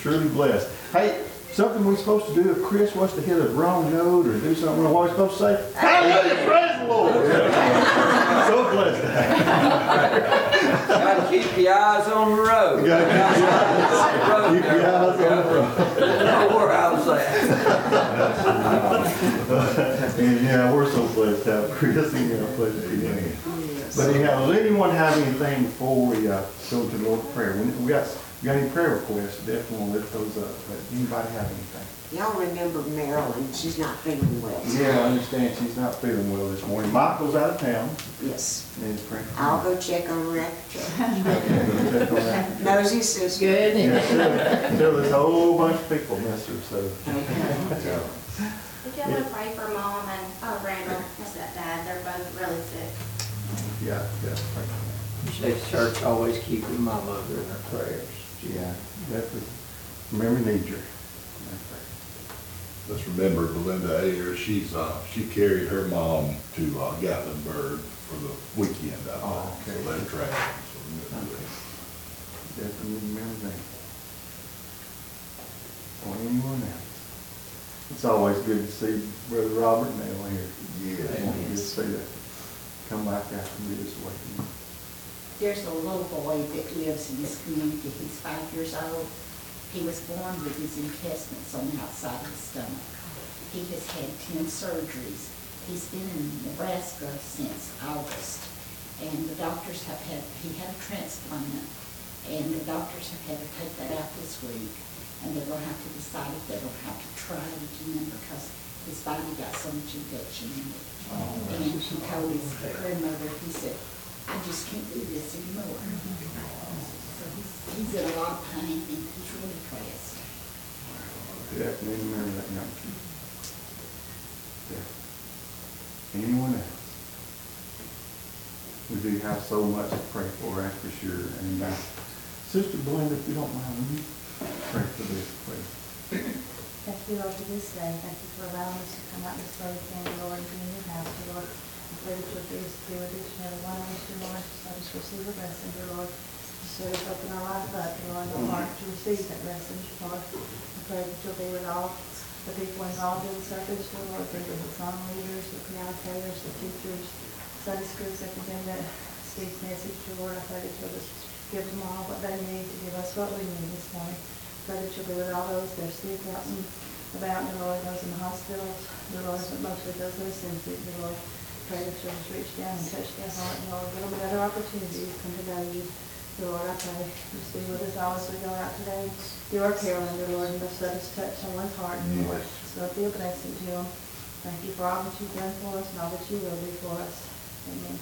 truly blessed. Hey, something we're supposed to do, if Chris wants to hit a wrong note or do something, what are we supposed to say? Hallelujah, praise the Lord! So blessed Gotta keep your eyes on the road. you. Gotta keep your eyes- keep your eyes on the road. Know where I was at. And yeah, we're so blessed to have Chris in here, pleasure to be here. But anyhow, does anyone have anything before we uh, go to the Lord of prayer? We we got, we got any prayer requests, definitely want to lift those up, but anybody have anything? Y'all remember Marilyn, she's not feeling well. Yeah, I understand she's not feeling well this morning. Michael's out of town. Yes. Need to pray for I'll him. go check on her after church. Okay, we'll check on that. Nosy sister. Good. Yeah, still, still this whole bunch of people miss her, so. Okay. If y'all would pray for mom and uh, Randall, my stepdad, they're both really sick. Yeah, yeah, pray for Say church always keeping my mother in their prayers. That. Yeah, definitely. Remember, need her. Let's remember Belinda Ayers, she's, uh, she carried her mom to uh, Gatlinburg for the weekend out Oh, okay. So they're traveling. so we're gonna do that. Definitely remember that. Or anyone else. It's always good to see Brother Robert now here. Yeah. Good to see that. Come back after this way. There's a little boy that lives in this community, he's five years old. He was born with his intestines on the outside of his stomach. He has had ten surgeries. He's been in Nebraska since August. And the doctors have had, he had a transplant, and the doctors have had to take that out this week. And they're gonna have to decide if they're gonna have to try it again because his body got so much infection in it. And he told his grandmother, he said, I just can't do this anymore. So he's, he's in a lot of pain and he's really depressed. Definitely remember that young kid. Yeah. Anyone else? We do have so much to pray for, that's for sure. And uh, Sister Belinda, if you don't mind, will you pray for this, please? Thank you, Lord, for this day. Thank you for allowing us to come out this way again, Lord, and be in your house, dear Lord. I with each and every one us, dear Lord. Let us receive a blessing, dear Lord. Just let us open our life up, Lord, our heart to receive that message, Lord. I pray that you'll be with all the people involved in the service, dear Lord. Be with the song leaders, the piano players, the teachers, Sunday school superintendent, Steve's message, dear Lord. I pray that you'll just give them all what they need to give us what we need this morning. Pray that you'll be with all those that are sick out and about, dear Lord, those in the hospitals, dear Lord, but mostly those that are sensitive, dear Lord. Pray that you'll just reach down and touch their heart, and Lord, give them better opportunities to come to know you. Dear Lord, I pray, just be with us all as we go out today. You are caring, dear Lord, and just let us touch someone's heart, dear Lord. So be a blessing to them. Thank you for all that you've done for us and all that you will do for us. Amen.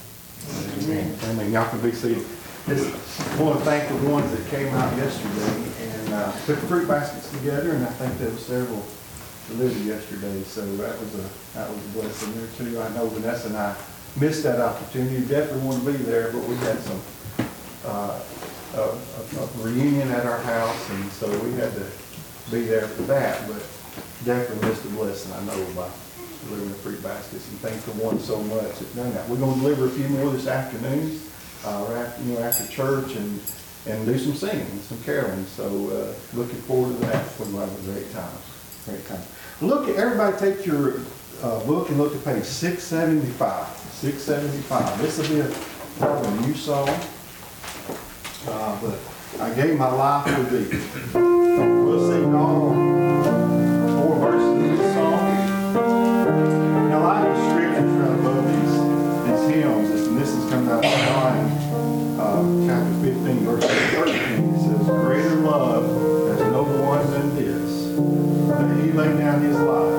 Amen. Amen. Y'all can be seated. Just want to thank the ones that came out yesterday and uh, put fruit baskets together, and I think there were several delivered yesterday, so that was a, that was a blessing there too. I know Vanessa and I missed that opportunity, definitely want to be there, but we had some, uh, a, a reunion at our house, and so we had to be there for that, but definitely missed a blessing, I know, by delivering the fruit baskets, and thank the one so much that done that. We're gonna deliver a few more this afternoon, uh, right, after, you know, after church, and, and do some singing, some caroling, so, uh, looking forward to that, we're gonna have a great time, great time. Look, at everybody take your, uh, book and look at page six seventy-five, six seventy-five, this will be a, problem you saw, uh, but I gave my life to thee. We'll sing all four verses of this song. Now, I have scriptures right above these, these hymns, and this is coming out of John, uh, chapter fifteen, verse thirteen. It says, greater love has no one than this, that he laid down his life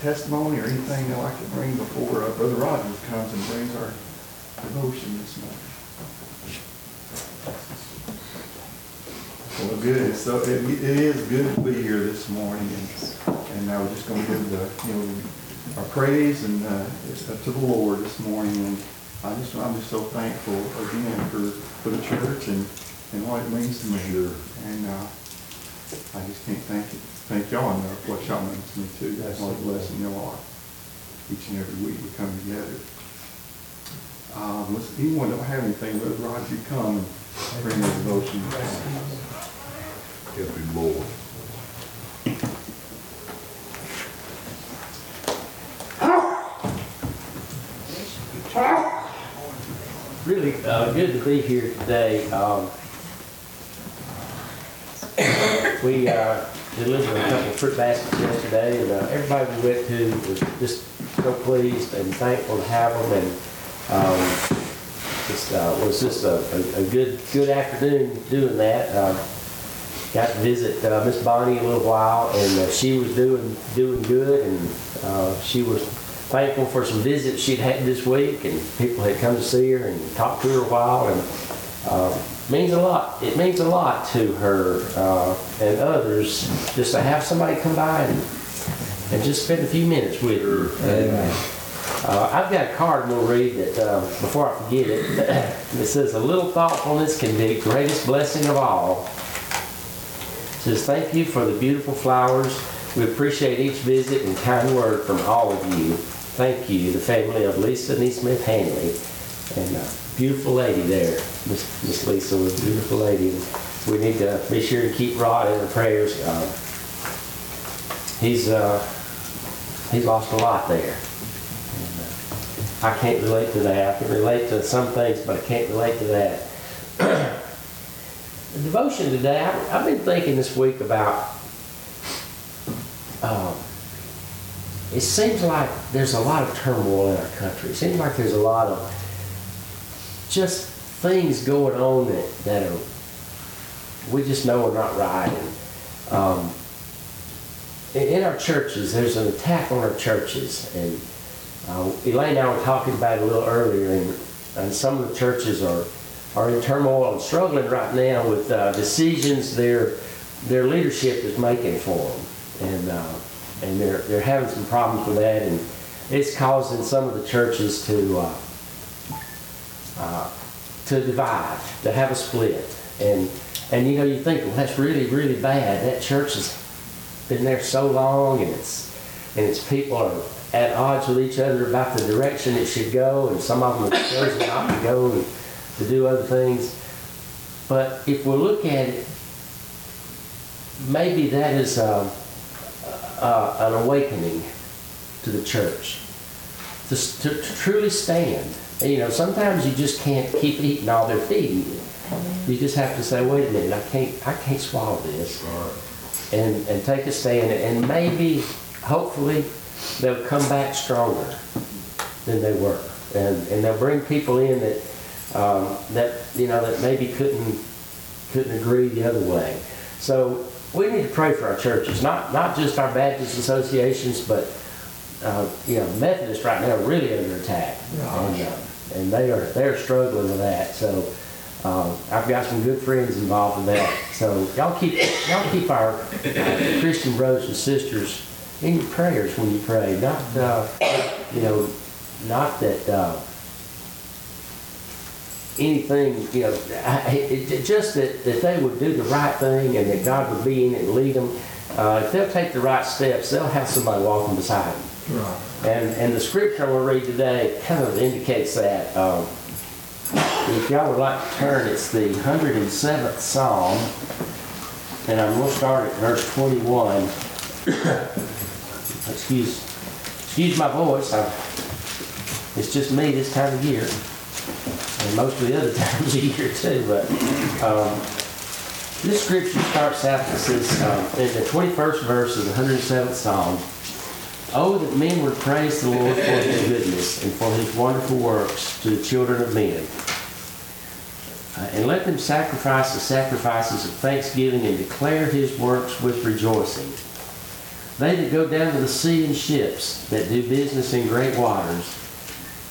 testimony or anything they'd like to bring before uh, Brother Rogers comes and brings our devotion this morning? Well, good, so it, it is good to be here this morning, and, and I was just gonna give the, you know, our praise and, uh, to the Lord this morning, and I just, I'm just so thankful again for, for the church and, and what it means to me. And, uh, I just can't thank you, thank y'all enough, what y'all mean to me too, that's what a blessing y'all are, each and every week we come together. Um, listen, anyone don't have anything, Brother Roger, you come and bring the devotion. Help him, Lord. Really, uh, good to be here today. Um, we, uh, delivered a couple of fruit baskets yesterday, and, uh, everybody we went to was just so pleased and thankful to have them, and, um, just, uh, was just a, a, a good, good afternoon doing that. Uh, got to visit, uh, Miss Bonnie a little while, and, uh, she was doing, doing good, and, uh, she was thankful for some visits she'd had this week, and people had come to see her and talk to her a while, and uh, means a lot. It means a lot to her uh, and others just to have somebody come by and, and just spend a few minutes with her. Uh, I've got a card we'll read that uh, before I forget it. it says, "A little thoughtfulness can be the greatest blessing of all." It says, "Thank you for the beautiful flowers. We appreciate each visit and kind word from all of you. Thank you, the family of Lisa Neesmith Hanley. And uh, beautiful lady there, Miss Miss Lisa was a beautiful lady. We need to be sure to keep Rod in our prayers. Uh, He's, uh, he's lost a lot there. And, uh, I can't relate to that. I can relate to some things, but I can't relate to that. The devotion today, I- I've been thinking this week about um, it seems like there's a lot of turmoil in our country. It seems like there's a lot of just things going on that, that are, we just know are not right. And, um, in, our churches, there's an attack on our churches. And uh, Elaine and I were talking about it a little earlier, and, and some of the churches are, are in turmoil and struggling right now with uh, decisions their, their leadership is making for them and uh, and they're they're having some problems with that, and it's causing some of the churches to uh, uh, to divide, to have a split, and and you know you think well that's really really bad. That church has been there so long, and it's and its people are at odds with each other about the direction it should go, and some of them have chosen not to go and to do other things. But if we look at it, maybe that is. Uh, uh, an awakening to the church to, to, to truly stand. And, you know, sometimes you just can't keep eating all they're feeding you. You just have to say, wait a minute, I can't, I can't swallow this, and and take a stand. And maybe, hopefully, they'll come back stronger than they were, and and they'll bring people in that um, that you know that maybe couldn't couldn't agree the other way. So we need to pray for our churches, not not just our Baptist associations, but uh, you know, Methodists right now are really under attack, and, uh, and they are they're struggling with that. So um, I've got some good friends involved in that. So y'all keep y'all keep our uh, Christian brothers and sisters in your prayers when you pray. Not uh, you know, not that. Uh, anything, you know, I- it, it, just that, that they would do the right thing and that God would be in it and lead them. Uh, if they'll take the right steps, they'll have somebody walking beside them. And, and the scripture to read today kind of indicates that. Um, if y'all would like to turn, it's the 107th Psalm, and I'm going to start at verse 21. excuse, excuse my voice. I, it's just me this time of year and most of the other times of year too. But um, this scripture starts out, it says, um, in the 21st verse of the 107th Psalm, Oh, that men would praise the Lord for his goodness and for his wonderful works to the children of men. Uh, and let them sacrifice the sacrifices of thanksgiving and declare his works with rejoicing. They that go down to the sea in ships, that do business in great waters,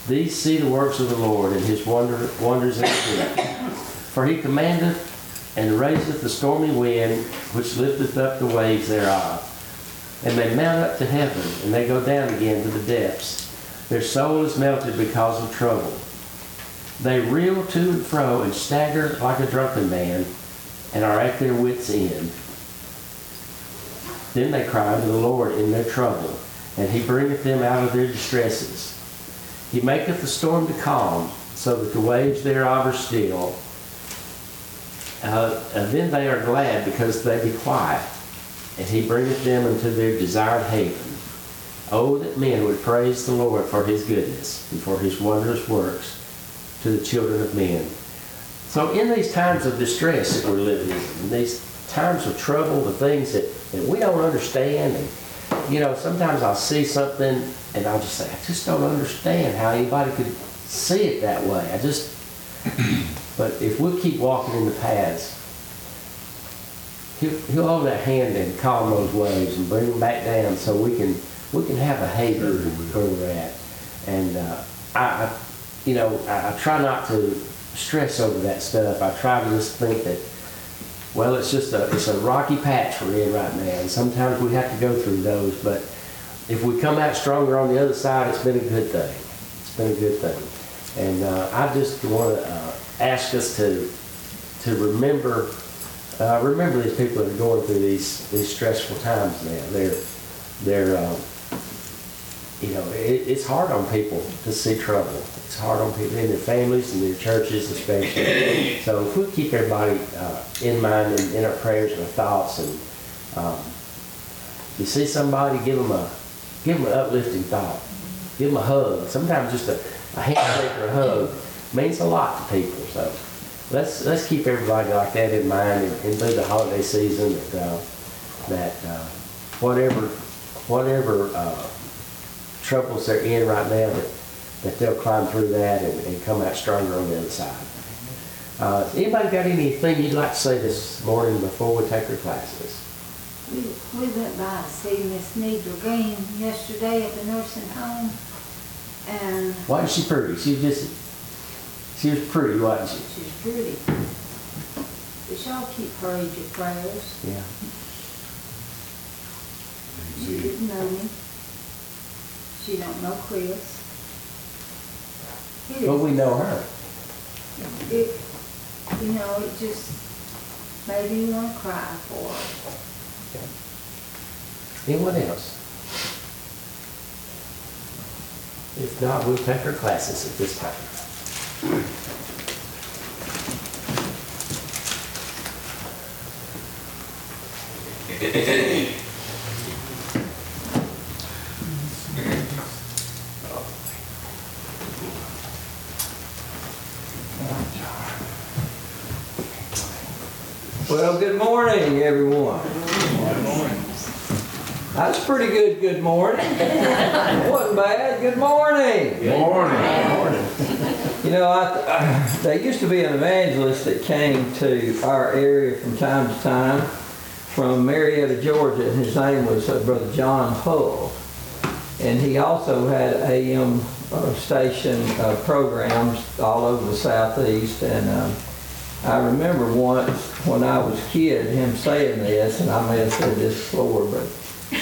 these see the works of the Lord and his wonder, wonders in the. For he commandeth and raiseth the stormy wind, which lifteth up the waves thereof. And they mount up to heaven, and they go down again to the depths. Their soul is melted because of trouble. They reel to and fro and stagger like a drunken man, and are at their wits' end. Then they cry unto the Lord in their trouble, and he bringeth them out of their distresses. He maketh the storm to calm, so that the waves thereof are still. Uh, and then they are glad because they be quiet, and he bringeth them into their desired haven. Oh, that men would praise the Lord for his goodness and for his wondrous works to the children of men. So in these times of distress that we're living in, in these times of trouble, the things that, that we don't understand, and you know, sometimes I'll see something and I'll just say, I just don't understand how anybody could see it that way. I just, but if we'll keep walking in the paths, he'll, he'll hold that hand and calm those waves and bring them back down so we can, we can have a haven where we're at. And uh, I, I, you know, I, I try not to stress over that stuff. I try to just think that, well, it's just a, it's a rocky patch we're in right now. And sometimes we have to go through those, but if we come out stronger on the other side, it's been a good thing. It's been a good thing. And uh, I just want to uh, ask us to to remember uh, remember these people that are going through these these stressful times now. They're they're uh, you know it, it's hard on people to see trouble. It's hard on people in their families and their churches especially. So if we keep everybody uh, in mind and in our prayers and our thoughts, and um, you see somebody, give them a give them an uplifting thought. Give them a hug. Sometimes just a, a handshake or a hug means a lot to people. So let's let's keep everybody like that in mind and, and through the holiday season that uh, that uh, whatever whatever uh, troubles they're in right now that that they'll climb through that and, and come out stronger on the other side. Uh, anybody got anything you'd like to say this morning before we take our classes? We, we went by to see Miss Nidra Green yesterday at the nursing home, and Why is she pretty? She just she was pretty, wasn't she? she's pretty. But y'all keep her in your prayers. Yeah. She didn't know me. She don't know Chris. It But we know her. It, you know, it just made me want to cry for her. Anyone else? If not, we'll take our classes at this time. Well, good morning, everyone. That's pretty good, good morning. Wasn't bad, good morning. Good morning. You know, I, there used to be an evangelist that came to our area from time to time from Marietta, Georgia, and his name was uh, Brother John Hull. And he also had AM uh, station uh, programs all over the southeast. And um, I remember once when I was a kid, him saying this, and I may have said this before, but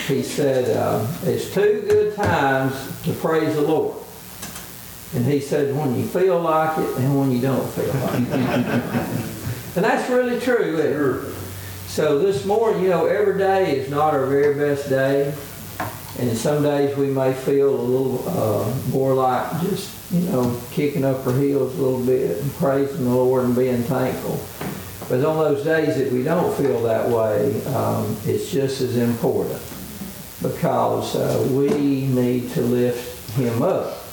he said, uh, it's two good times to praise the Lord. And he said, when you feel like it and when you don't feel like it. and that's really true, isn't it? So this morning, you know, every day is not our very best day. And some days we may feel a little uh, more like just, you know, kicking up our heels a little bit and praising the Lord and being thankful. But on those days that we don't feel that way, um, it's just as important because uh, we need to lift Him up.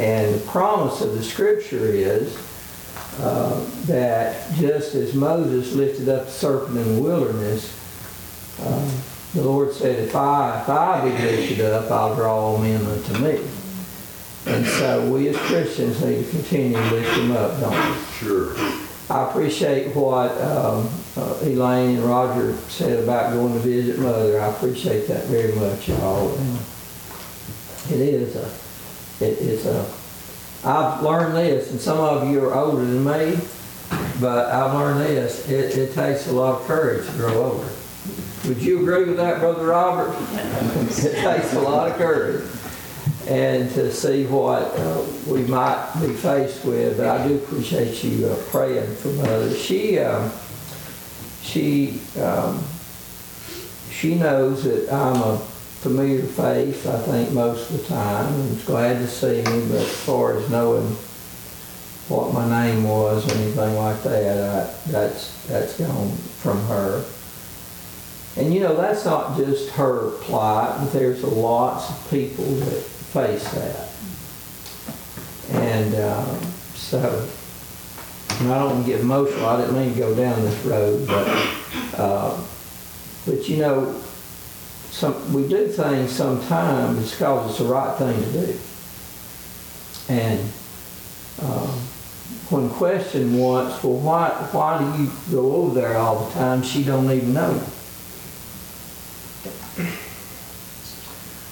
And the promise of the scripture is uh, that just as Moses lifted up the serpent in the wilderness, uh, the Lord said, if I, if I be lifted up, I'll draw all men unto me. And so we as Christians need to continue to lift him up, don't we? Sure. I appreciate what um, uh, Elaine and Roger said about going to visit mother. I appreciate that very much, y'all. And It is a, it, it's a, I've learned this, and some of you are older than me, but I've learned this, it, it takes a lot of courage to grow older. Would you agree with that, Brother Robert? It takes a lot of courage. And to see what uh, we might be faced with, but I do appreciate you uh, praying for Mother. She, um, she, um, she knows that I'm a familiar face, I think, most of the time, and is glad to see me, but as far as knowing what my name was or anything like that, I, that's, that's gone from her. And you know, that's not just her plight, but there's lots of people that face that. And um, so, and I don't get emotional, I didn't mean to go down this road, but, uh, but you know, some, we do things sometimes because it's the right thing to do. And um, when questioned once, well, why, why do you go over there all the time? She don't even know.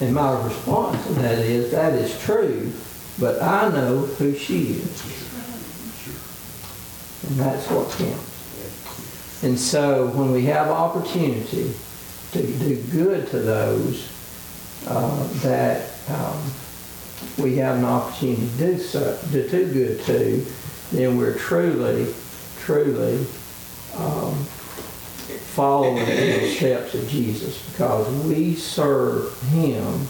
And my response to that is, that is true, but I know who she is. And that's what counts. And so when we have opportunity to do good to those uh, that um, we have an opportunity to do so, to do good to, then we're truly, truly um, following the steps of Jesus because we serve Him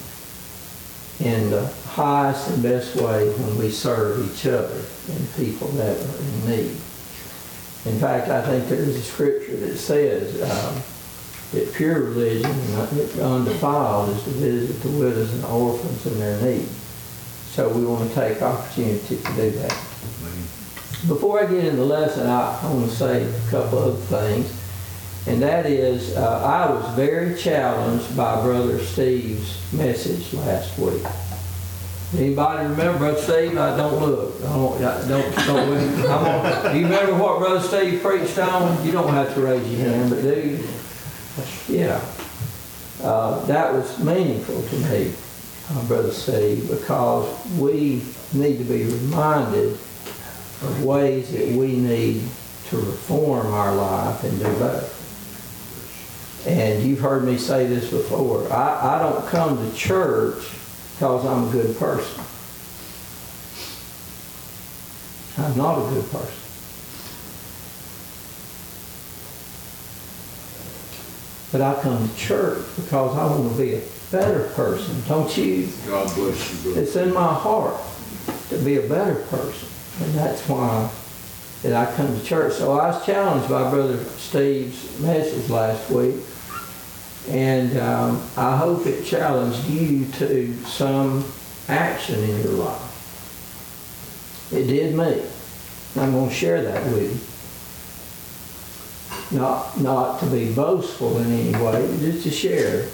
in the highest and best way when we serve each other and people that are in need. In fact, I think there's a scripture that says um, that pure religion undefiled is to visit the widows and orphans in their need. So we want to take opportunity to do that. Before I get into the lesson, I, I want to say a couple of things. And that is, uh, I was very challenged by Brother Steve's message last week. Anybody remember Brother Steve? I don't look. I don't, I don't, don't look. I'm on, do you remember what Brother Steve preached on? You don't have to raise your hand, but do you? Yeah. Uh, that was meaningful to me, uh, Brother Steve, because we need to be reminded of ways that we need to reform our life and do better. And you've heard me say this before. I, I don't come to church because I'm a good person. I'm not a good person. But I come to church because I want to be a better person, don't you? God bless you, brother. It's in my heart to be a better person. And that's why that I come to church. So I was challenged by Brother Steve's message last week. And um, I hope it challenged you to some action in your life. It did me. I'm going to share that with you. Not, not to be boastful in any way, just to share.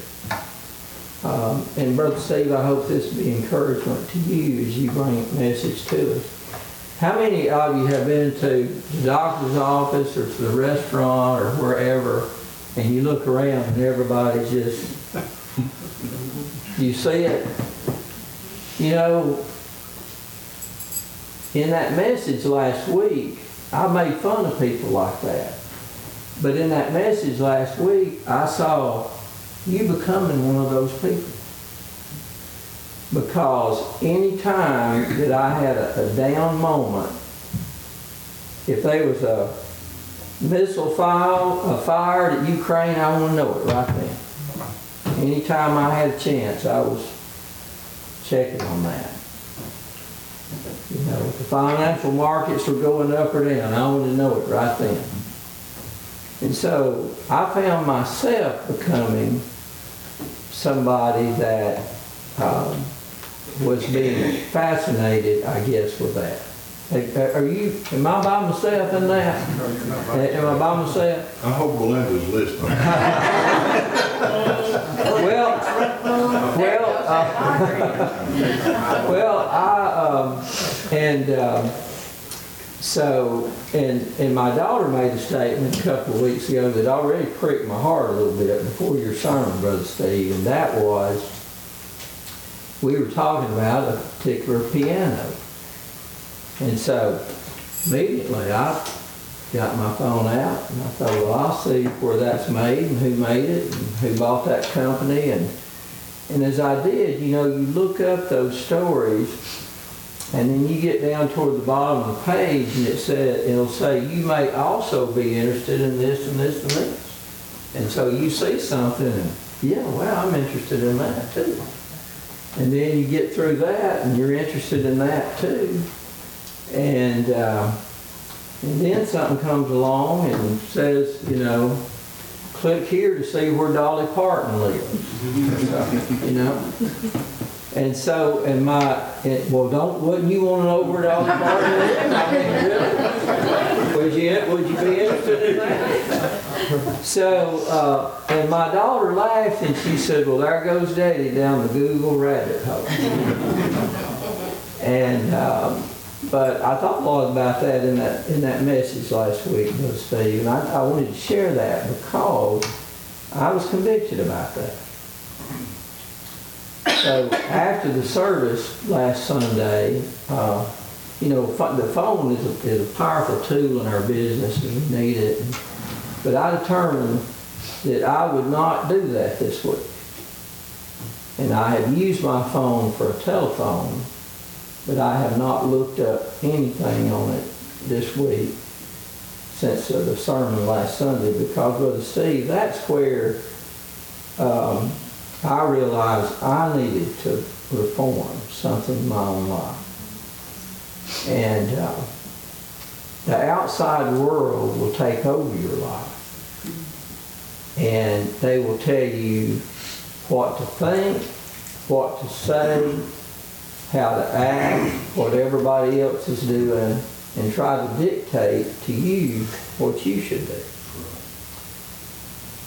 Um, and Brother Steve, I hope this will be encouragement to you as you bring a message to us. How many of you have been to the doctor's office or to the restaurant or wherever and you look around and everybody's just, you see it? You know, in that message last week, I made fun of people like that. But in that message last week, I saw you becoming one of those people. Because any time that I had a, a down moment, if there was a missile file, a fired at Ukraine, I want to know it right then. Anytime I had a chance, I was checking on that. You know, if the financial markets were going up or down, I wanted to know it right then. And so I found myself becoming somebody that um, was being fascinated, I guess, with that. Are you, am I by myself in that? No, you're not by Am I by myself? I hope Belinda's listening. Well, well, uh, well, I, um, and, um, So, and, and my daughter made a statement a couple of weeks ago that already pricked my heart a little bit before your sermon, Brother Steve, and that was, we were talking about a particular piano. And so immediately I got my phone out and I thought, well, I'll see where that's made and who made it and who bought that company. And, and as I did, you know, you look up those stories and then you get down toward the bottom of the page and it said, it'll say, you may also be interested in this and this and this. And so you see something and, yeah, well, I'm interested in that too. And then you get through that and you're interested in that too. And, uh, and then something comes along and says, you know, click here to see where Dolly Parton lives. you know? And so, and my, it, well, don't, wouldn't you want where Dolly Parton? I mean, really? Would you, would you be interested in that? So, uh, and my daughter laughed and she said, well, there goes Daddy down the Google rabbit hole. And, um, but I thought a lot about that in that, in that message last week, Brother Steve, and I, I wanted to share that because I was convicted about that. So after the service last Sunday, uh, you know, the phone is a, is a powerful tool in our business and we need it. But I determined that I would not do that this week. And I have used my phone for a telephone, but I have not looked up anything on it this week since uh, the sermon last Sunday because, Brother Steve, that's where um, I realized I needed to reform something in my own life. And uh, the outside world will take over your life. And they will tell you what to think, what to say, how to act, what everybody else is doing, and try to dictate to you what you should do.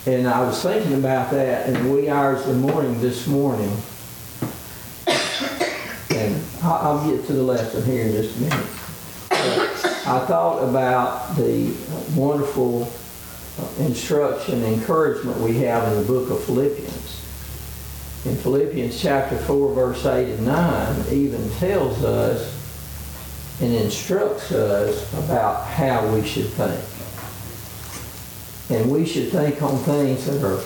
And I was thinking about that in the wee hours of the morning this morning. And I'll get to the lesson here in just a minute. But I thought about the wonderful uh, instruction, encouragement we have in the book of Philippians. In Philippians chapter 4, verse 8 and 9, even tells us and instructs us about how we should think. And we should think on things that are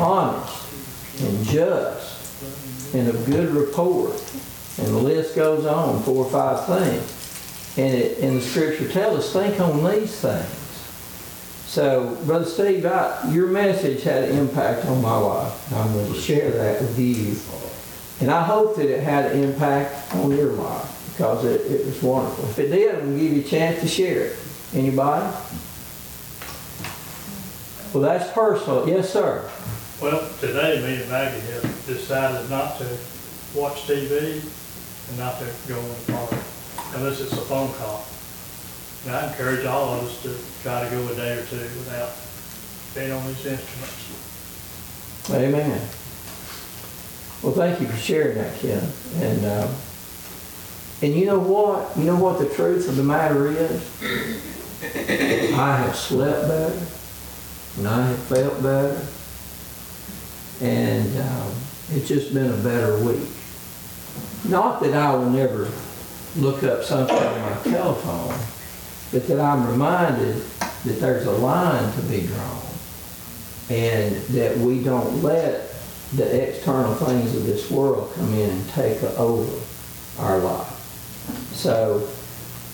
honest and just and of good report. And the list goes on, four or five things. And it, and the scripture tells us, think on these things. So, Brother Steve, I, your message had an impact on my life. I'm going to share that with you. And I hope that it had an impact on your life because it, it was wonderful. If it did, I'm going to give you a chance to share it. Anybody? Well, that's personal. Yes, sir. Well, today me and Maggie have decided not to watch TV and not to go in the park unless it's a phone call. And I encourage all of us to try to go a day or two without being on these instruments. Amen. Well, thank you for sharing that, Ken. And uh, and you know what? You know what the truth of the matter is? I have slept better, and I have felt better, and um, it's just been a better week. Not that I will never look up something on my telephone, but that I'm reminded that there's a line to be drawn and that we don't let the external things of this world come in and take over our life. So,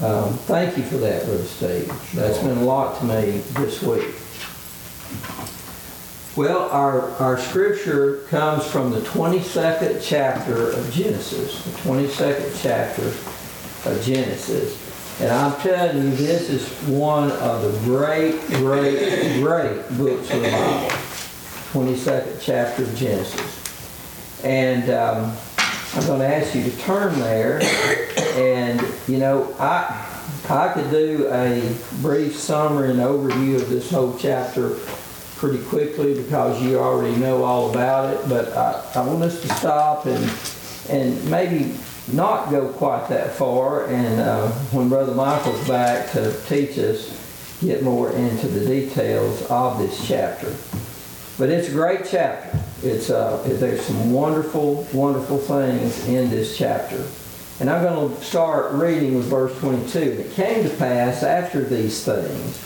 um, thank you for that, Brother Steve. That's been a lot to me this week. Well, our, our scripture comes from the 22nd chapter of Genesis, the 22nd chapter of Genesis. And I'm telling you, this is one of the great, great, great books of the Bible. 22nd chapter of Genesis. And um, I'm going to ask you to turn there. And, you know, I, I could do a brief summary and overview of this whole chapter pretty quickly because you already know all about it. But I, I want us to stop and, and maybe not go quite that far, and uh, when Brother Michael's back to teach us, get more into the details of this chapter. But it's a great chapter. It's uh, there's some wonderful, wonderful things in this chapter. And I'm going to start reading with verse 22. It came to pass after these things.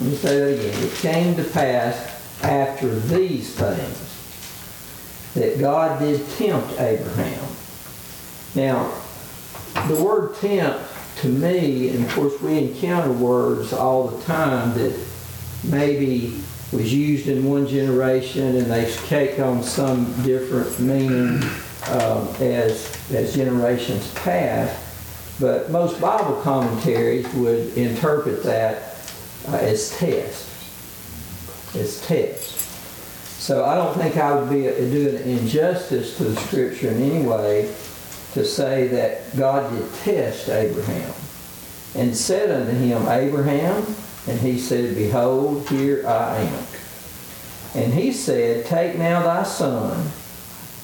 Let me say that again. It came to pass after these things that God did tempt Abraham. Now, the word tempt to me, and of course we encounter words all the time that maybe was used in one generation and they take on some different meaning um, as, as generations pass. But most Bible commentaries would interpret that uh, as test, as test. So I don't think I would be doing injustice to the scripture in any way to say that God did test Abraham and said unto him, Abraham, and he said, Behold, here I am. And he said, Take now thy son,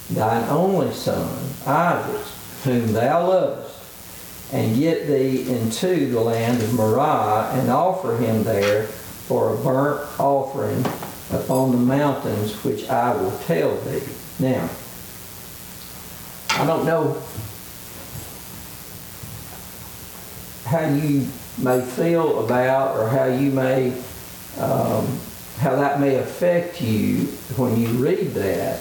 thine only son, Isaac, whom thou lovest, and get thee into the land of Moriah, and offer him there for a burnt offering upon the mountains which I will tell thee. Now, I don't know how you may feel about or how you may, um, how that may affect you when you read that.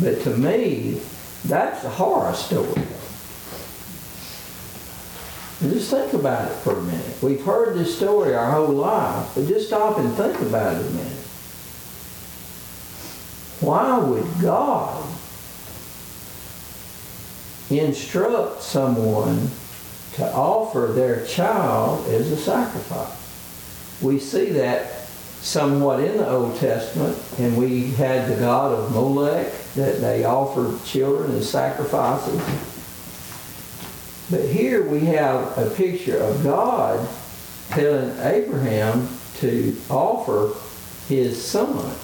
But to me, that's a horror story. Just think about it for a minute. We've heard this story our whole life, but just stop and think about it a minute. Why would God instruct someone to offer their child as a sacrifice? We see that somewhat in the Old Testament, and we had the god of Molech that they offered children as sacrifices. But here we have a picture of God telling Abraham to offer his son.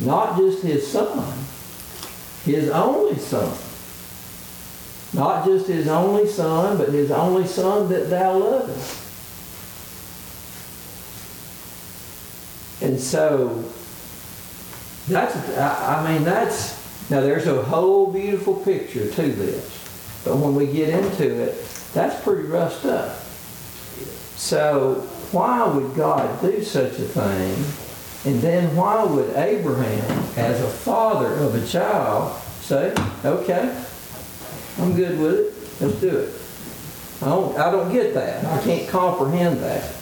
Not just his son, his only son. Not just his only son, but his only son that thou lovest. And so, that's, I mean, that's, now there's a whole beautiful picture to this. But when we get into it, that's pretty rough stuff. So, why would God do such a thing? And then why would Abraham, as a father of a child, say, okay, I'm good with it, let's do it. I don't, I don't get that. I can't comprehend that.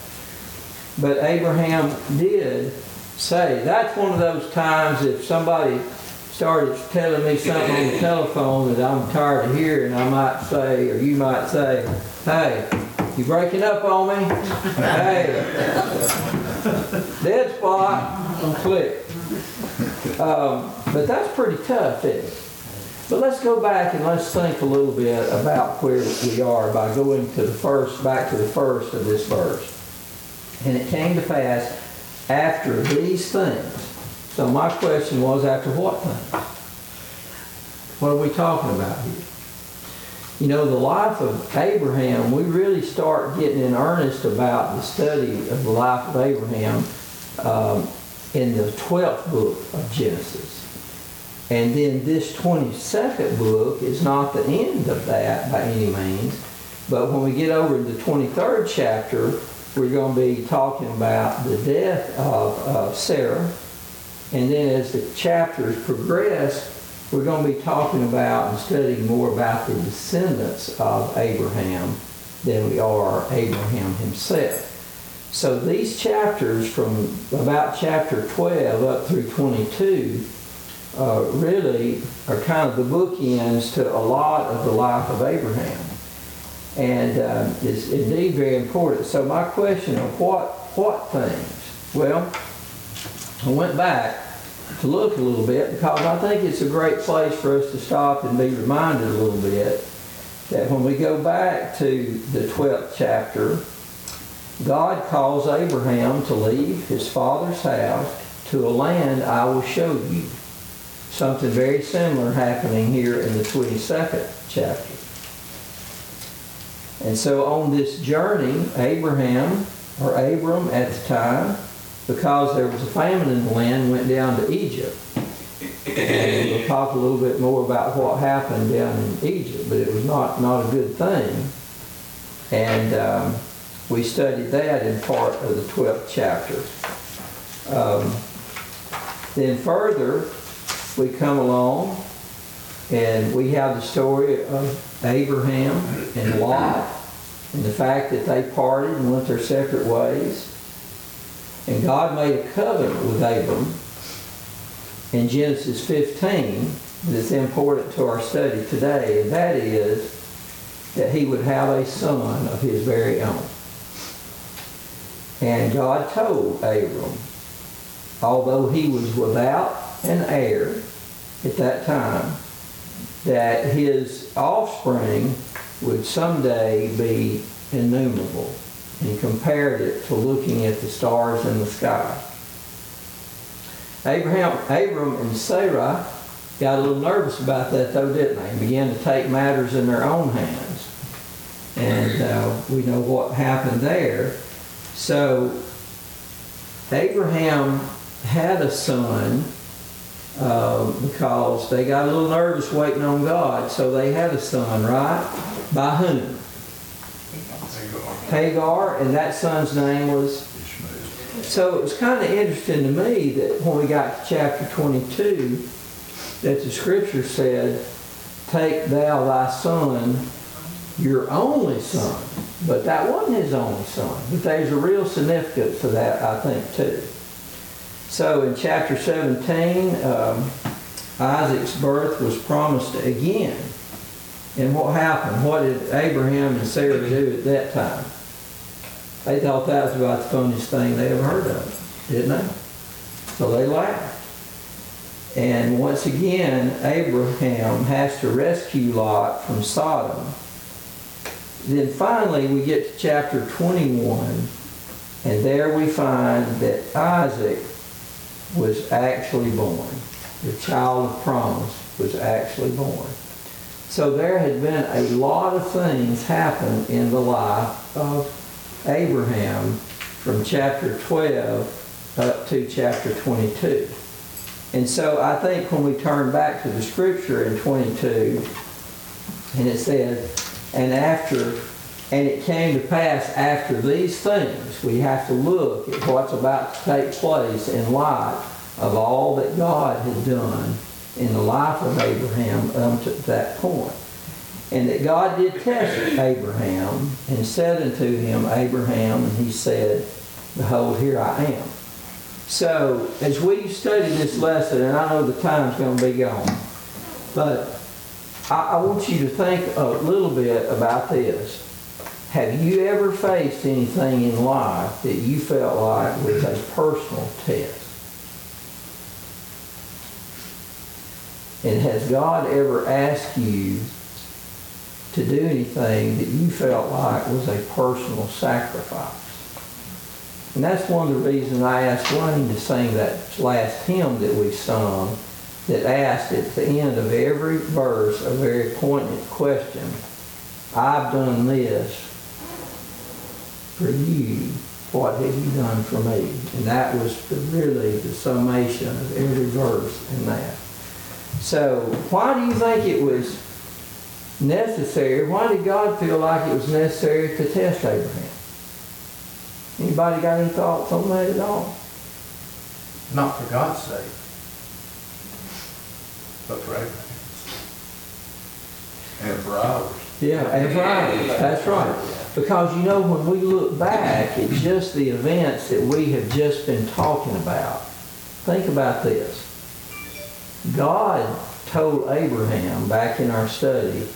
But Abraham did say, that's one of those times if somebody started telling me something on the telephone that I'm tired of hearing, I might say, or you might say, hey, you breaking up on me? hey, dead spot, click. Um, but that's pretty tough, isn't it? But let's go back and let's think a little bit about where we are by going to the first, back to the first of this verse. And it came to pass after these things. So my question was, after what things? What are we talking about here? You know, the life of Abraham, we really start getting in earnest about the study of the life of Abraham um, in the 12th book of Genesis. And then this 22nd book is not the end of that by any means. But when we get over to the 23rd chapter, we're going to be talking about the death of uh, Sarah. And then as the chapters progress, we're going to be talking about and studying more about the descendants of Abraham than we are Abraham himself. So these chapters from about chapter 12 up through 22 uh, really are kind of the bookends to a lot of the life of Abraham. And uh, is indeed very important. So my question of what, what things? Well, I went back to look a little bit because I think it's a great place for us to stop and be reminded a little bit that when we go back to the 12th chapter, God calls Abraham to leave his father's house to a land I will show you. Something very similar happening here in the 22nd chapter. And so on this journey, Abraham, or Abram at the time, because there was a famine in the land, went down to Egypt. And we'll talk a little bit more about what happened down in Egypt, but it was not, not a good thing. And um, we studied that in part of the 12th chapter. Um, then further, we come along and we have the story of Abraham and Lot and the fact that they parted and went their separate ways. And God made a covenant with Abram in Genesis 15 that's important to our study today, and that is that he would have a son of his very own. And God told Abram, although he was without an heir at that time, that his offspring would someday be innumerable and compared it to looking at the stars in the sky. Abraham, Abram and Sarah got a little nervous about that though, didn't they? And began to take matters in their own hands. And uh, we know what happened there. So Abraham had a son uh, because they got a little nervous waiting on God. So they had a son, right? By whom? Hagar, and that son's name was Ishmael. so it was kind of interesting to me that when we got to chapter 22, that the scripture said, Take thou thy son, your only son. But that wasn't his only son. But there's a real significance to that, I think, too. So in chapter 17, um, Isaac's birth was promised again. And what happened? What did Abraham and Sarah do at that time? They thought that was about the funniest thing they ever heard of, didn't they? So they laughed. And once again, Abraham has to rescue Lot from Sodom. Then finally, we get to chapter 21, and there we find that Isaac was actually born. The child of promise was actually born. So there had been a lot of things happen in the life of Abraham from chapter 12 up to chapter 22. And so I think when we turn back to the scripture in 22, and it said, and after, and it came to pass after these things, we have to look at what's about to take place in light of all that God had done in the life of Abraham up to that point. And that God did test Abraham and said unto him, Abraham, and he said, Behold, here I am. So, as we study this lesson, and I know the time's going to be gone, but I, I want you to think a little bit about this. Have you ever faced anything in life that you felt like was a personal test? And has God ever asked you to do anything that you felt like was a personal sacrifice? And that's one of the reasons I asked Wayne to sing that last hymn that we sung that asked at the end of every verse a very poignant question. I've done this for you. What have you done for me? And that was the, really the summation of every verse in that. So why do you think it was necessary? Why did God feel like it was necessary to test Abraham? Anybody got any thoughts on that at all? Not for God's sake, but for Abraham. And for ours. Yeah, and right, that's right. Because you know, when we look back at just the events that we have just been talking about, think about this. God told Abraham back in our study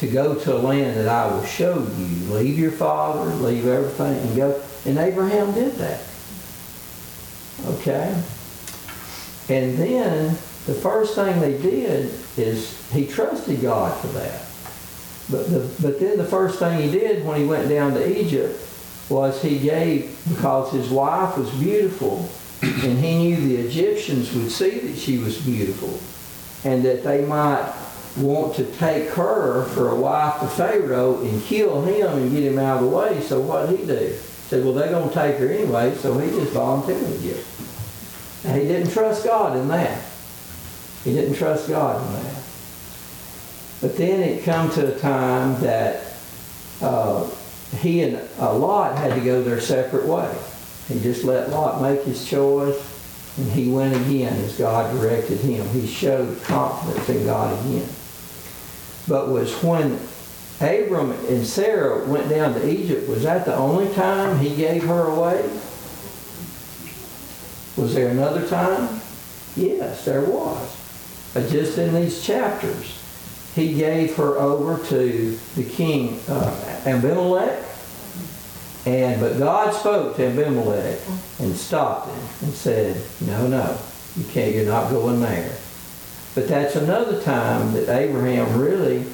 to go to a land that I will show you. Leave your father, leave everything, and go. And Abraham did that. Okay? And then the first thing they did is he trusted God for that. But, the, but then the first thing he did when he went down to Egypt was he gave, because his wife was beautiful, and he knew the Egyptians would see that she was beautiful, and that they might want to take her for a wife to Pharaoh and kill him and get him out of the way. So what he do? He Said, well, they're gonna take her anyway, so he just volunteered to get her. And he didn't trust God in that. He didn't trust God in that. But then it come to a time that uh, he and uh, Lot had to go their separate way. He just let Lot make his choice, and he went again as God directed him. He showed confidence in God again. But was when Abram and Sarah went down to Egypt, was that the only time he gave her away? Was there another time? Yes, there was. But just in these chapters, he gave her over to the king uh, Abimelech. And but God spoke to Abimelech and stopped him and said, "No, no, you can't. You're not going there." But that's another time that Abraham really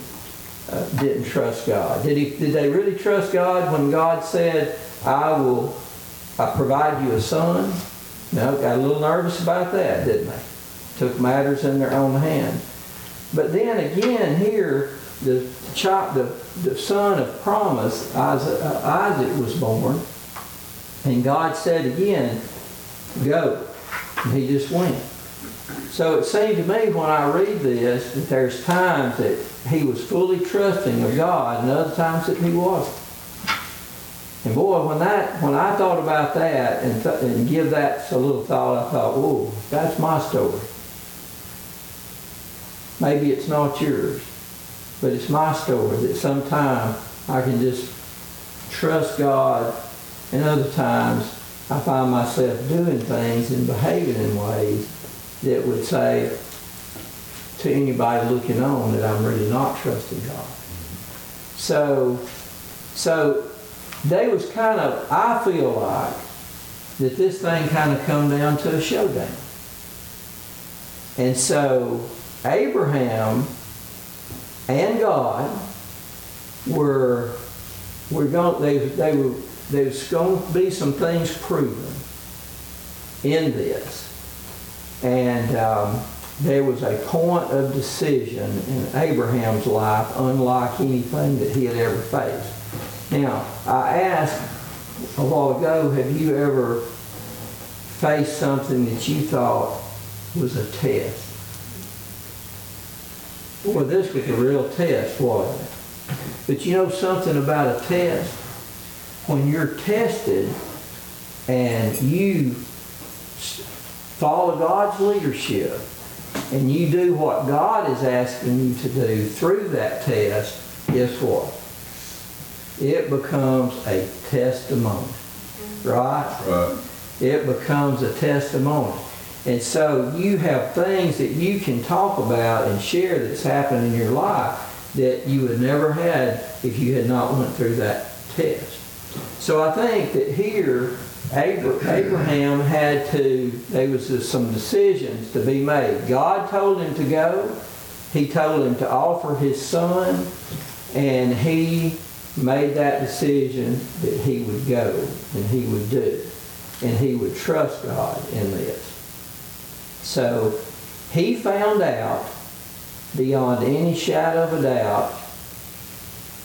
uh, didn't trust God. Did he? Did they really trust God when God said, "I will I provide you a son"? No, got a little nervous about that, didn't they? Took matters in their own hand. But then again, here the child, the, the son of promise, Isaac, uh, Isaac was born, and God said again, "Go," and he just went. So it seemed to me when I read this that there's times that he was fully trusting of God, and other times that he wasn't. And boy, when that when I thought about that and, th- and give that a little thought, I thought, "Oh, that's my story." Maybe it's not yours, but it's my story that sometimes I can just trust God, and other times I find myself doing things and behaving in ways that would say to anybody looking on that I'm really not trusting God. So, so they was kind of, I feel like, that this thing kind of come down to a showdown. And so Abraham and God were were going they they were there's going to be some things proven in this, and um, there was a point of decision in Abraham's life, unlike anything that he had ever faced. Now, I asked a while ago, have you ever faced something that you thought was a test? Well, this was a real test, wasn't it? But you know something about a test? When you're tested and you follow God's leadership and you do what God is asking you to do through that test, guess what? It becomes a testimony, right? Right. it becomes a testimony. And so you have things that you can talk about and share that's happened in your life that you would never had if you had not went through that test. So I think that here Abraham had to, there was some decisions to be made. God told him to go. He told him to offer his son and he made that decision that he would go and he would do and he would trust God in this. So he found out beyond any shadow of a doubt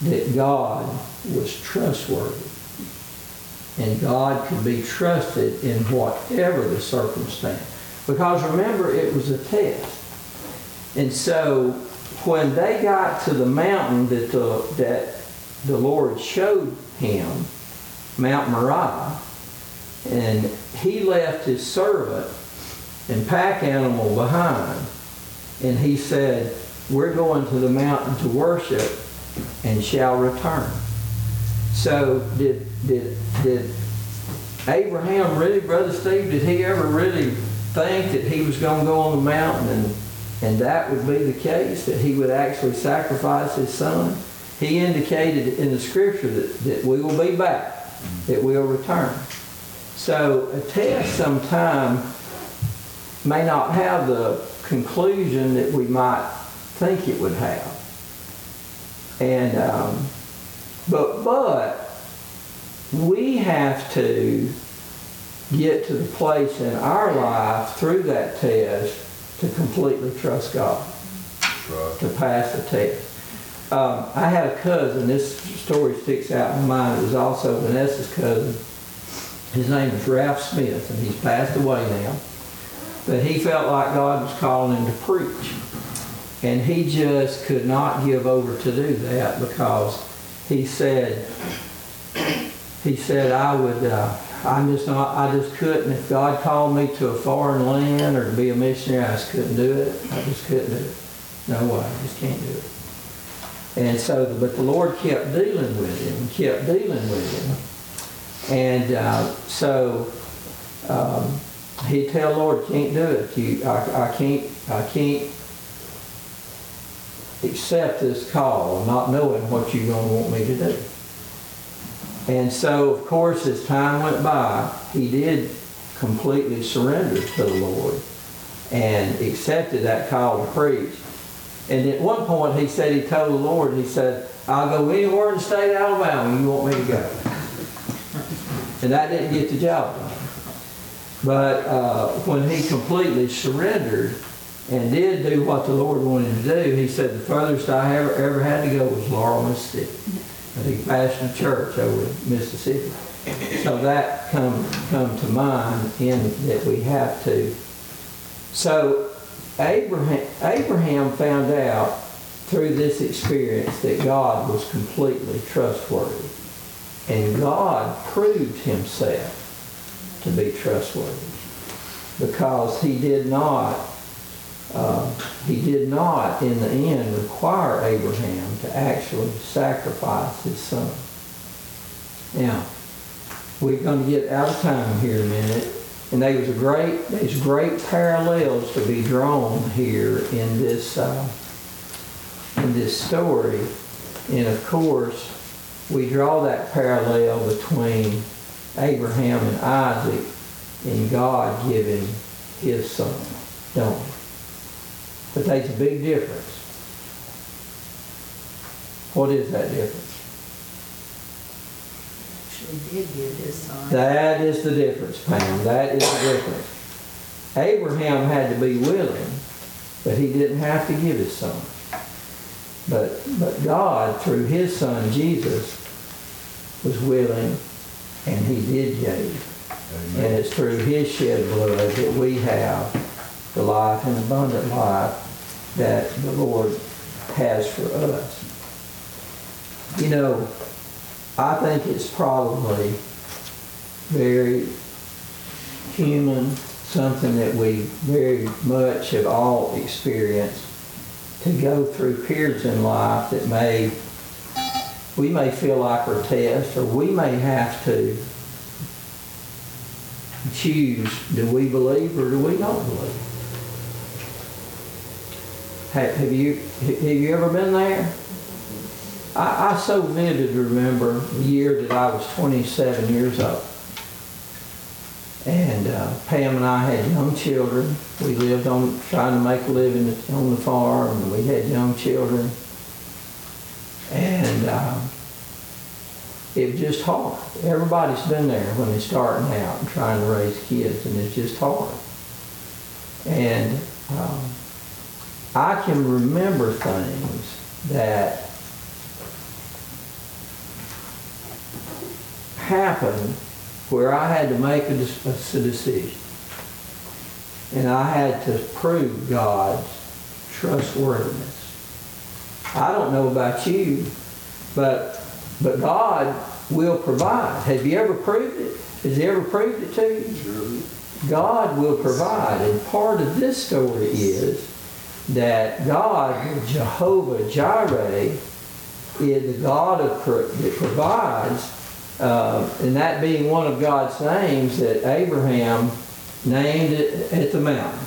that God was trustworthy. And God could be trusted in whatever the circumstance. Because remember, it was a test. And so when they got to the mountain that the, that the Lord showed him, Mount Moriah, and he left his servant and pack animal behind. And he said, We're going to the mountain to worship and shall return. So did did did Abraham really, Brother Steve, did he ever really think that he was going to go on the mountain and and that would be the case, that he would actually sacrifice his son? He indicated in the scripture that, that we will be back, that we'll return. So a test sometime may not have the conclusion that we might think it would have. And um, but but we have to get to the place in our life through that test to completely trust God. right. to pass the test. Um, I had a cousin, this story sticks out in my mind, it was also Vanessa's cousin. His name is Ralph Smith, and he's passed away now. But he felt like God was calling him to preach. And he just could not give over to do that because he said, he said, I would, uh, I'm just not, I just couldn't, if God called me to a foreign land or to be a missionary, I just couldn't do it. I just couldn't do it. No way, I just can't do it. And so, but the Lord kept dealing with him, kept dealing with him. And uh, so um, he'd tell Lord, can't do it. You, I, I can't, I can't accept this call, not knowing what you're going to want me to do. And so, of course, as time went by, he did completely surrender to the Lord and accepted that call to preach. And at one point, he said he told the Lord, he said, I'll go anywhere in the state of Alabama you want me to go. And that didn't get the job done. But uh, when he completely surrendered and did do what the Lord wanted him to do, he said, the furthest I ever, ever had to go was Laurel, Mississippi. He pastored a church over in Mississippi. So that come, come to mind in that we have to. So Abraham, Abraham found out through this experience that God was completely trustworthy. And God proved himself to be trustworthy because he did not uh, he did not in the end require Abraham to actually sacrifice his son. Now, we're going to get out of time here a minute, and there was a great there's great parallels to be drawn here in this uh, in this story, and of course we draw that parallel between Abraham and Isaac and God giving his son, don't we? But there's a big difference. What is that difference? Actually did give his son. That is the difference, Pam. That is the difference. Abraham had to be willing, but he didn't have to give his son. But, but God, through his son Jesus, was willing, and he did give. And it's through his shed blood that we have the life and abundant life that the Lord has for us. You know, I think it's probably very human, something that we very much have all experienced, to go through periods in life that may, we may feel like we're tests, or we may have to choose, do we believe or do we not believe? Have, have you, have you ever been there? I, I so vividly remember the year that I was 27 years old. And uh, Pam and I had young children. We lived on, trying to make a living on the farm, and we had young children. And uh, it was just hard. Everybody's been there when they're starting out and trying to raise kids, and it's just hard. And um, I can remember things that happened where I had to make a, decision. And I had to prove God's trustworthiness. I don't know about you, but but God will provide. Have you ever proved it? Has He ever proved it to you? God will provide. And part of this story is that God, Jehovah Jireh, is the God of, that provides, uh, and that being one of God's names that Abraham named it at the mountain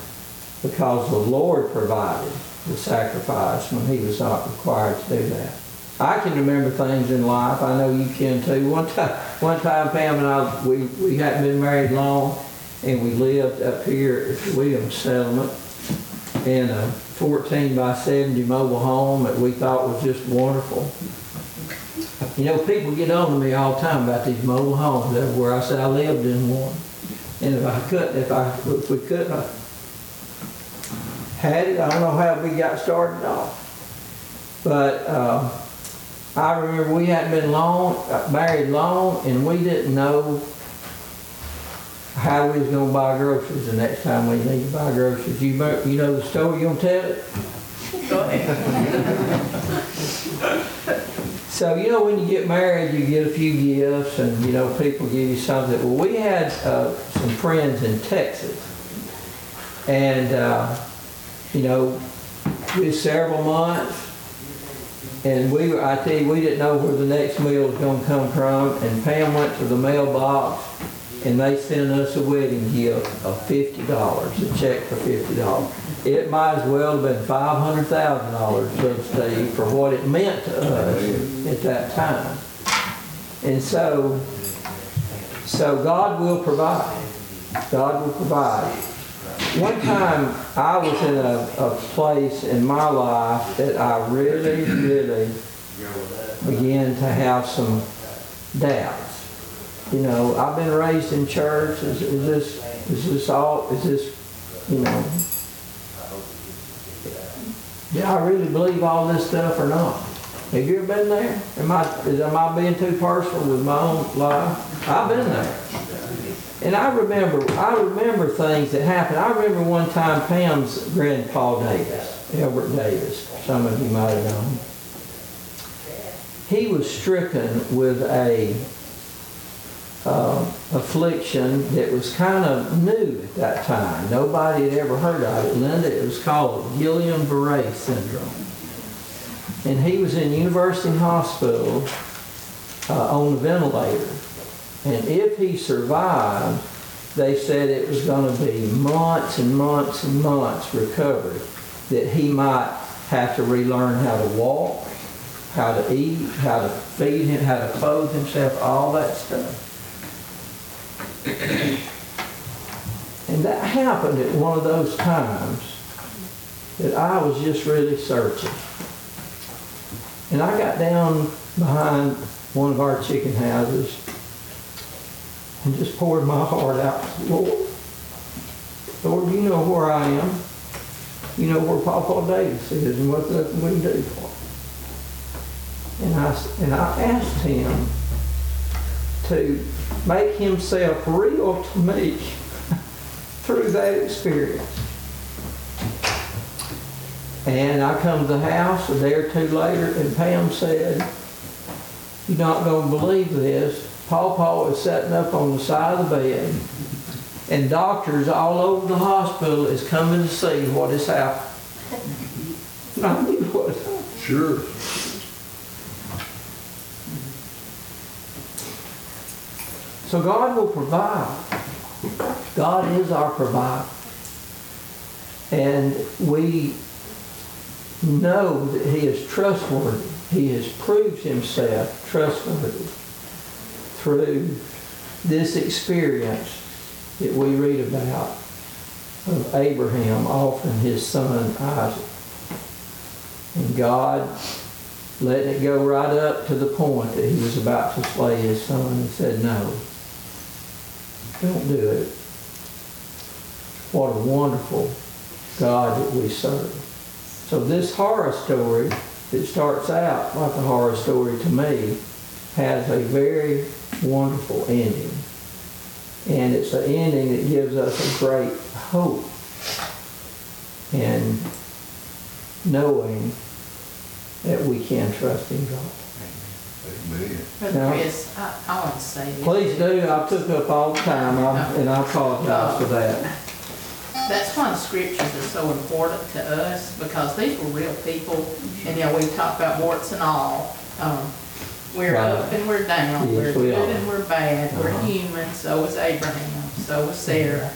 because the Lord provided the sacrifice when he was not required to do that. I can remember things in life. I know you can too. One time, one time Pam and I, we, we hadn't been married long, and we lived up here at the Williams Settlement in a 14 by 70 mobile home that we thought was just wonderful. You know, people get on to me all the time about these mobile homes everywhere. I said I lived in one. And if I couldn't, if I, if we couldn't had it. I don't know how we got started off. But um, I remember we hadn't been long, uh, married long, and we didn't know how we was gonna buy groceries the next time we need to buy groceries. You, mo- you know the story, you gonna tell it? Go ahead. So, you know, when you get married, you get a few gifts and, you know, people give you something. Well, we had uh, some friends in Texas. And, uh, you know, it was several months. And we were, I tell you, we didn't know where the next meal was going to come from. And Pam went to the mailbox and they sent us a wedding gift of $50, a check for $50. It might as well have been $500,000, Judge Steve, for what it meant to us at that time. And so, so God will provide. God will provide. One time, I was in a, a place in my life that I really, really began to have some doubts. You know, I've been raised in church. Is, is this, is this all, is this, you know, do I really believe all this stuff or not? Have you ever been there? Am I, is, am I being too personal with my own life? I've been there. And I remember, I remember things that happened. I remember one time Pam's grandpa Davis, Albert Davis, some of you might have known. He was stricken with a uh, affliction that was kind of new at that time. Nobody had ever heard of it. Linda, it was called Guillain-Barré syndrome. And he was in University Hospital uh, on a ventilator. And if he survived, they said it was going to be months and months and months recovery, that he might have to relearn how to walk, how to eat, how to feed him, how to clothe himself, all that stuff. And that happened at one of those times that I was just really searching. And I got down behind one of our chicken houses and just poured my heart out to the Lord. Lord, you know where I am. You know where Papa Davis is and what nothing we can do for him. And I, and I asked him to make himself real to me through that experience. And I come to the house a day or two later, and Pam said, "You're not going to believe this. Paw Paw is sitting up on the side of the bed, and doctors all over the hospital is coming to see what has happened." I knew what. Sure. So God will provide. God is our provider. And we know that He is trustworthy. He has proved Himself trustworthy through this experience that we read about of Abraham offering his son Isaac. And God letting it go right up to the point that he was about to slay his son and said, no, don't do it. What a wonderful God that we serve. So this horror story that starts out like a horror story to me has a very wonderful ending. And it's an ending that gives us a great hope in knowing that we can trust in God. Brother Chris, I, I want to say this. Please do, I took up all the time, I- and I apologize for that. That's why the scriptures are so important to us, because these were real people, and, you know, we talk about warts and all. Um, We're Right. up and we're down, we're Yes, we good are. and we're bad, we're Uh-huh. human, so was Abraham, so was Sarah.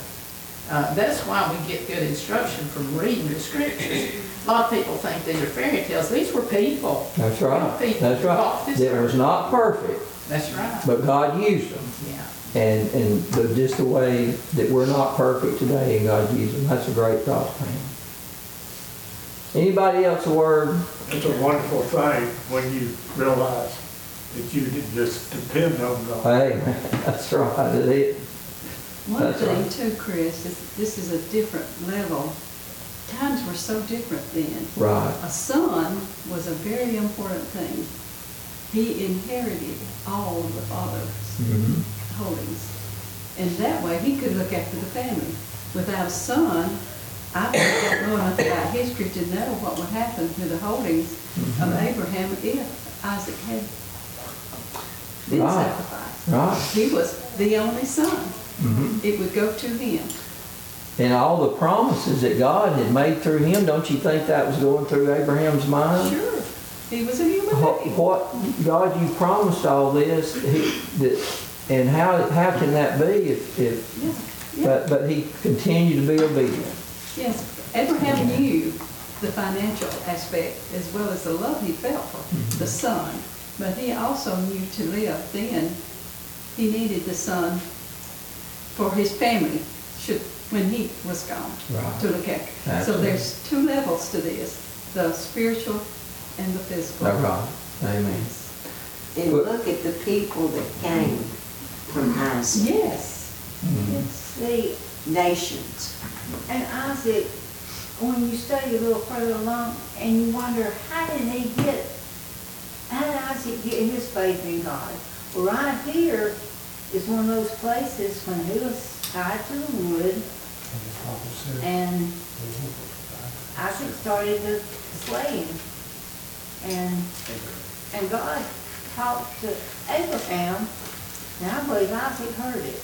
Uh, that's why we get good instruction from reading the scriptures. A lot of people think these are fairy tales, these were people. That's right, People that's right. walked this It was not perfect, That's right, but God used them. yeah. And, and the- just the way that we're not perfect today and God used them, that's a great thought, man. Anybody else a word? It's a wonderful thing when you realize that you can just depend on God. Hey, that's right, it is. One That's thing right. too, Chris, is this is a different level times were so different then. Right. A son was a very important thing. He inherited all of the father's Mhm. holdings. And that way, he could look after the family. Without a son, I don't know enough about history to know what would happen to the holdings of Abraham if Isaac had been Right. sacrificed. Right. He was the only son. Mm-hmm. It would go to him. And all the promises that God had made through him, don't you think that was going through Abraham's mind? Sure, he was a human being. what- God, you promised all this, he, that, and how, how can that be if, if, Yeah, yeah. but, but he continued to be obedient. Yes, Abraham knew the financial aspect as well as the love he felt for the mm-hmm. son, but he also knew to live then, he needed the son for his family, should, when he was gone, Right. to look after. So Absolutely. there's two levels to this, the spiritual and the physical. That's right. Amen. And But- look at the people that came from Isaac, Yes, mm-hmm. yes. See, nations. and Isaac, when you study a little further along, and you wonder, how did he get, how did Isaac get his faith in God? Well, right here is one of those places when he was tied to the wood, and Isaac started to slay. And, and God talked to Abraham, and I believe Isaac heard it.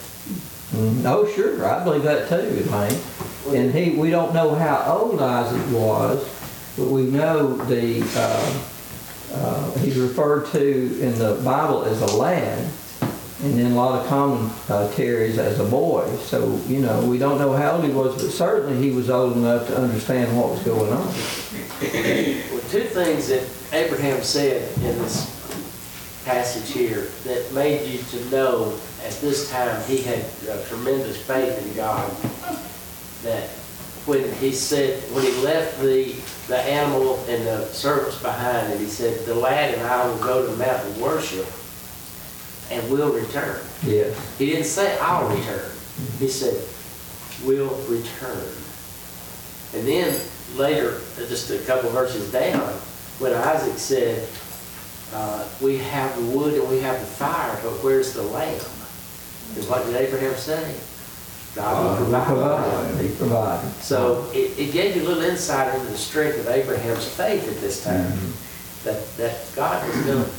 Mm, Oh, sure, I believe that too, Elaine. And he, we don't know how old Isaac was, but we know the, uh, uh, he's referred to in the Bible as a lad, and then a lot of commentaries as a boy. So, you know, we don't know how old he was, but certainly he was old enough to understand what was going on. Well, two things that Abraham said in this passage here that made you to know at this time he had tremendous faith in God. That when he said, when he left the, the animal and the servants behind, and he said, the lad and I will go to the mountain worship and we'll return. Yes. He didn't say, I'll return. He said, will return. And then later, just a couple verses down, when Isaac said, uh, we have the wood and we have the fire, but where's the lamb? And what did Abraham say? God will provide. he provided. So it, it gave you a little insight into the strength of Abraham's faith at this time, that, that God was going to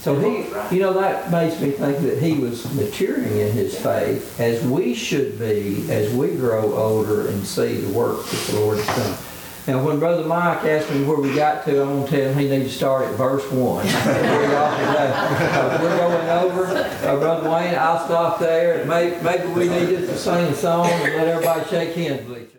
So he, you know, that makes me think that he was maturing in his faith as we should be as we grow older and see the work that the Lord has done. Now, when Brother Mike asked me where we got to, I'm gonna tell him he needs to start at verse one. Uh, We're going over, uh, Brother Wayne, I'll stop there. Maybe, we need to sing a song and let everybody shake hands with each other.